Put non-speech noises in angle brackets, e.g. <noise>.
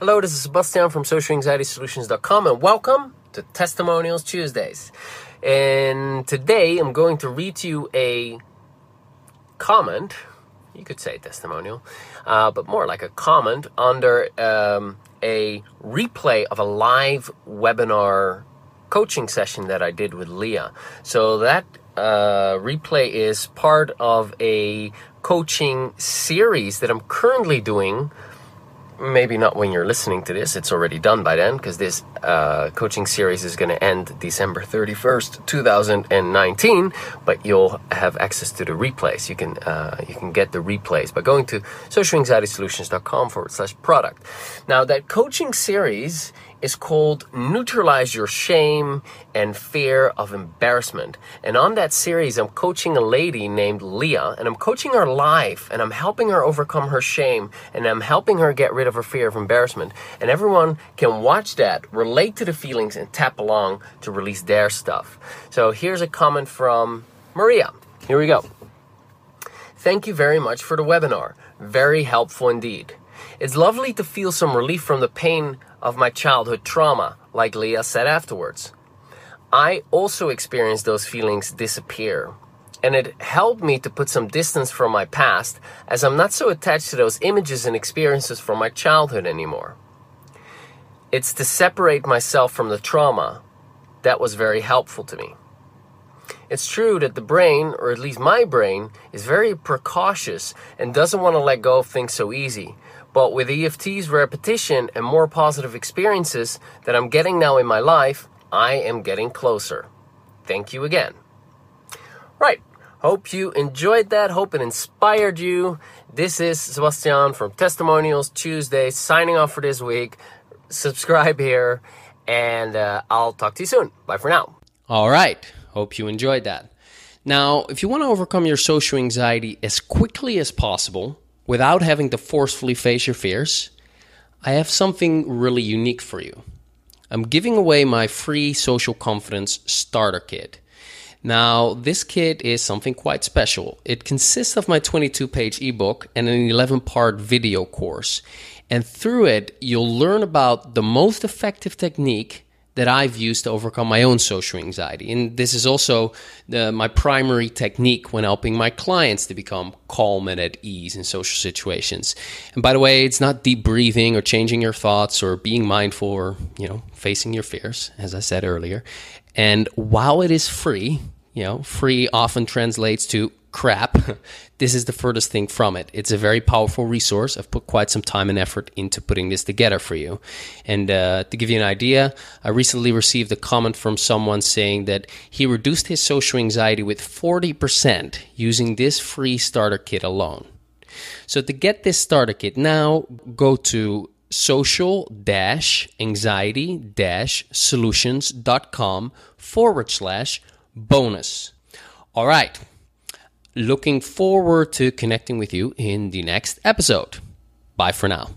Hello, this is Sebastiaan from SocialAnxietySolutions.com and welcome to Testimonials Tuesdays. And today I'm going to read to you a comment, you could say testimonial, uh, but more like a comment under um, a replay of a live webinar coaching session that I did with Leah. So that uh, replay is part of a coaching series that I'm currently doing maybe not when you're listening to this, it's already done by then because this uh, coaching series is going to end December 31st, 2019. But you'll have access to the replays. You can uh, you can get the replays by going to socialanxietysolutions.com forward slash product. Now that coaching series is called Neutralize Your Shame and Fear of Embarrassment. And on that series, I'm coaching a lady named Leah, and I'm coaching her life, and I'm helping her overcome her shame, and I'm helping her get rid of her fear of embarrassment. And everyone can watch that, relate to the feelings, and tap along to release their stuff. So here's a comment from Maria. Here we go. Thank you very much for the webinar. Very helpful indeed. It's lovely to feel some relief from the pain of my childhood trauma, like Leah said afterwards. I also experienced those feelings disappear. And it helped me to put some distance from my past as I'm not so attached to those images and experiences from my childhood anymore. It's to separate myself from the trauma that was very helpful to me. It's true that the brain, or at least my brain, is very precautious and doesn't want to let go of things so easy. But with EFT's repetition and more positive experiences that I'm getting now in my life, I am getting closer. Thank you again. Right. Hope you enjoyed that. Hope it inspired you. This is Sebastiaan from Testimonials Tuesday signing off for this week. Subscribe here, and uh, I'll talk to you soon. Bye for now. All right. Hope you enjoyed that. Now, if you want to overcome your social anxiety as quickly as possible, without having to forcefully face your fears, I have something really unique for you. I'm giving away my free social confidence starter kit. Now, this kit is something quite special. It consists of my 22 page ebook and an 11 part video course. And through it, you'll learn about the most effective technique that I've used to overcome my own social anxiety. And this is also the, my primary technique when helping my clients to become calm and at ease in social situations. And by the way, it's not deep breathing or changing your thoughts or being mindful or, you know, facing your fears, as I said earlier. And while it is free, you know, free often translates to crap, <laughs> this is the furthest thing from it. It's a very powerful resource. I've put quite some time and effort into putting this together for you. And uh, to give you an idea, I recently received a comment from someone saying that he reduced his social anxiety with 40% using this free starter kit alone. So to get this starter kit now, go to social anxiety solutions.com forward slash bonus. All right. Looking forward to connecting with you in the next episode. Bye for now.